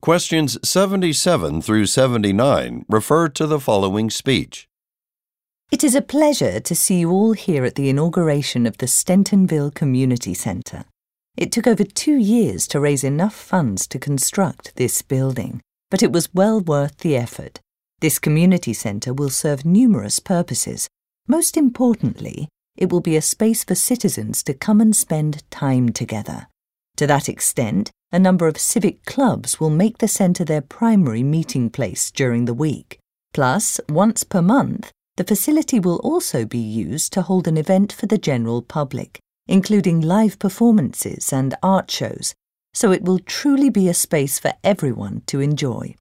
Questions 77 through 79 refer to the following speech. It is a pleasure to see you all here at the inauguration of the Stentonville Community Centre. It took over two years to raise enough funds to construct this building, but it was well worth the effort. This community centre will serve numerous purposes. Most importantly, it will be a space for citizens to come and spend time together. To that extent, a number of civic clubs will make the centre their primary meeting place during the week. Plus, once per month, the facility will also be used to hold an event for the general public, including live performances and art shows, so it will truly be a space for everyone to enjoy.